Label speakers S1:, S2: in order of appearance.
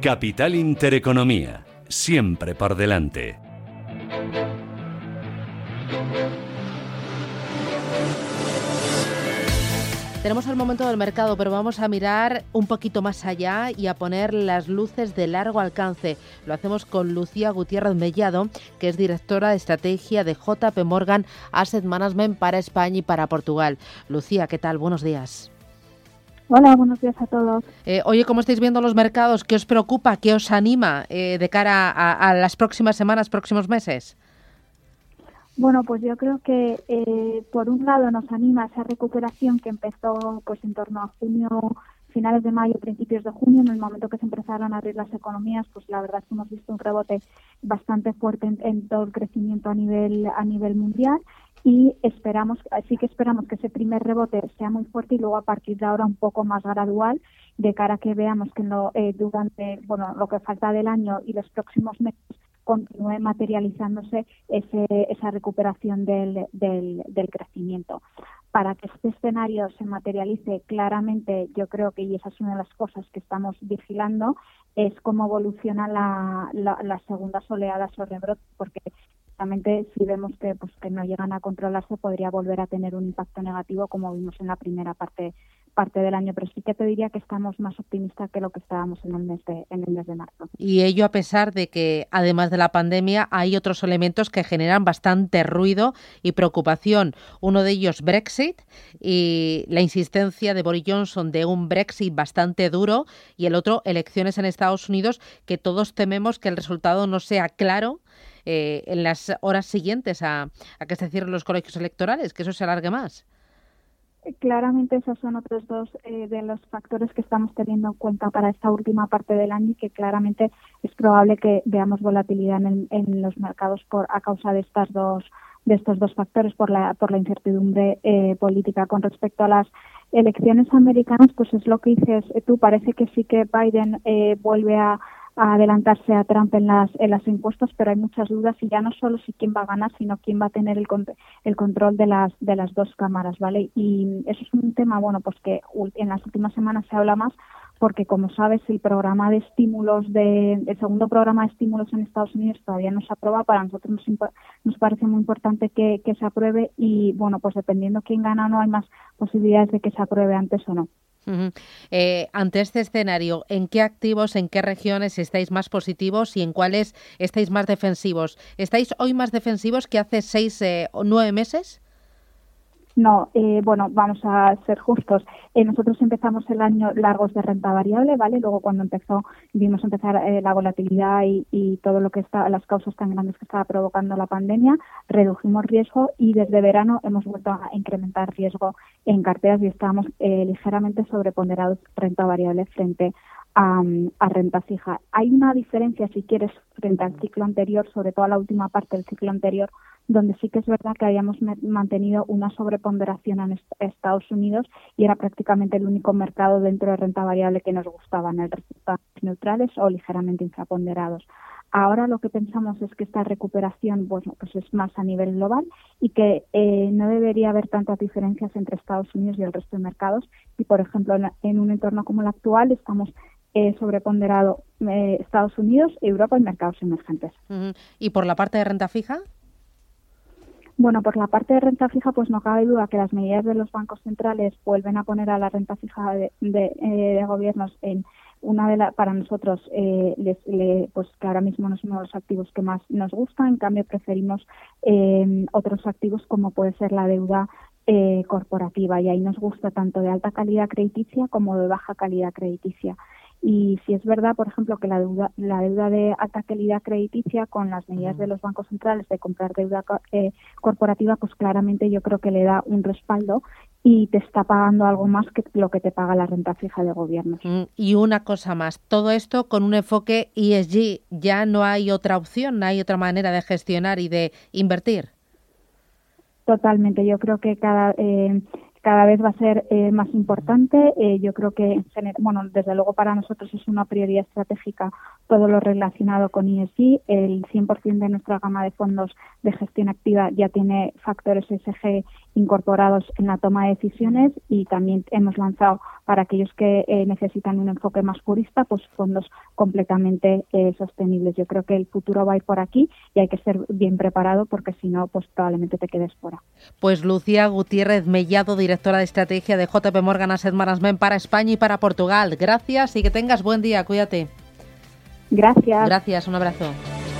S1: Capital Intereconomía, siempre por delante.
S2: Tenemos el momento del mercado, pero vamos a mirar un poquito más allá y a poner las luces de largo alcance. Lo hacemos con Lucía Gutiérrez Mellado, que es directora de estrategia de JP Morgan Asset Management para España y para Portugal. Lucía, ¿qué tal? Buenos días.
S3: Hola, buenos días a todos.
S2: Eh, oye, ¿cómo estáis viendo los mercados? ¿Qué os preocupa? ¿Qué os anima eh, de cara a, las próximas semanas, próximos meses?
S3: Bueno, pues yo creo que eh, por un lado nos anima esa recuperación que empezó pues en torno a junio, finales de mayo, principios de junio, en el momento que se empezaron a abrir las economías, pues la verdad es que hemos visto un rebote bastante fuerte en, en todo el crecimiento a nivel a nivel mundial y esperamos, sí que esperamos que ese primer rebote sea muy fuerte y luego a partir de ahora un poco más gradual de cara a que veamos que no, eh, durante bueno lo que falta del año y los próximos meses continúe materializándose ese, esa recuperación del, del, del, crecimiento. Para que este escenario se materialice claramente, yo creo que, y esa es una de las cosas que estamos vigilando, es cómo evoluciona la, la, las segundas oleadas o rebrotes, porque si vemos que pues que no llegan a controlarse podría volver a tener un impacto negativo como vimos en la primera parte parte del año, pero sí que te diría que estamos más optimistas que lo que estábamos en el mes de, en el mes de marzo.
S2: Y ello a pesar de que, además de la pandemia, hay otros elementos que generan bastante ruido y preocupación. Uno de ellos, Brexit, y la insistencia de Boris Johnson de un Brexit bastante duro, y el otro, elecciones en Estados Unidos, que todos tememos que el resultado no sea claro eh, en las horas siguientes a, que se cierren los colegios electorales, que eso se alargue más.
S3: Claramente esos son otros dos eh, de los factores que estamos teniendo en cuenta para esta última parte del año y que claramente es probable que veamos volatilidad en, los mercados por a causa de estas dos de estos dos factores por la por la incertidumbre eh, política con respecto a las elecciones americanas pues es lo que dices tú parece que sí que Biden vuelve a a adelantarse a Trump en las, en las encuestas, pero hay muchas dudas y ya no solo si quién va a ganar, sino quién va a tener el, el control de las, de las dos cámaras, ¿vale? Y eso es un tema, bueno, pues que en las últimas semanas se habla más porque, como sabes, el programa de estímulos, de, el segundo programa de estímulos en Estados Unidos todavía no se aprueba. Para nosotros nos, nos parece muy importante que, que se apruebe y, bueno, pues dependiendo quién gana o no, hay más posibilidades de que se apruebe antes o no.
S2: Eh, ante este escenario, ¿en qué activos, en qué regiones estáis más positivos y en cuáles estáis más defensivos? ¿Estáis hoy más defensivos que hace seis eh, o nueve meses?
S3: No, eh, bueno, vamos a ser justos. Eh, nosotros empezamos el año largos de renta variable, ¿vale? Luego cuando empezó, vimos empezar eh, la volatilidad y, todo lo que está, las causas tan grandes que estaba provocando la pandemia, redujimos riesgo y desde verano hemos vuelto a incrementar riesgo en carteras y estamos ligeramente sobreponderados renta variable frente a, renta fija. Hay una diferencia, si quieres, frente al ciclo anterior, sobre todo a la última parte del ciclo anterior, donde sí que es verdad que habíamos mantenido una sobreponderación en Estados Unidos y era prácticamente el único mercado dentro de renta variable que nos gustaban, el resto neutrales o ligeramente infraponderados. Ahora lo que pensamos es que esta recuperación bueno, pues es más a nivel global y que eh, no debería haber tantas diferencias entre Estados Unidos y el resto de mercados. Y, por ejemplo, en, un entorno como el actual estamos eh, sobreponderado eh, Estados Unidos, Europa y mercados emergentes.
S2: ¿Y por la parte de renta fija?
S3: Bueno, por la parte de renta fija, pues no cabe duda que las medidas de los bancos centrales vuelven a poner a la renta fija de, eh, gobiernos en una de las, para nosotros, eh, pues que ahora mismo no son los activos que más nos gustan, en cambio preferimos eh, otros activos como puede ser la deuda corporativa y ahí nos gusta tanto de alta calidad crediticia como de baja calidad crediticia. Y si es verdad, por ejemplo, que la deuda, la deuda de alta calidad crediticia con las medidas de los bancos centrales de comprar deuda eh, corporativa, pues claramente yo creo que le da un respaldo y te está pagando algo más que lo que te paga la renta fija de gobierno.
S2: Mm, y una cosa más, todo esto con un enfoque ESG, ya no hay otra opción, no hay otra manera de gestionar y de invertir.
S3: Totalmente, yo creo que cada eh, cada vez va a ser eh, más importante. Eh, yo creo que, bueno, desde luego para nosotros es una prioridad estratégica todo lo relacionado con ESG. El 100% de nuestra gama de fondos de gestión activa ya tiene factores SG incorporados en la toma de decisiones y también hemos lanzado para aquellos que eh, necesitan un enfoque más purista, pues fondos completamente eh, sostenibles. Yo creo que el futuro va a ir por aquí y hay que ser bien preparado porque si no, pues probablemente te quedes fuera.
S2: Pues Lucía Gutiérrez Mellado, directora de estrategia de JP Morgan Asset Management para España y para Portugal. Gracias y que tengas buen día. Cuídate.
S3: Gracias.
S2: Gracias, un abrazo.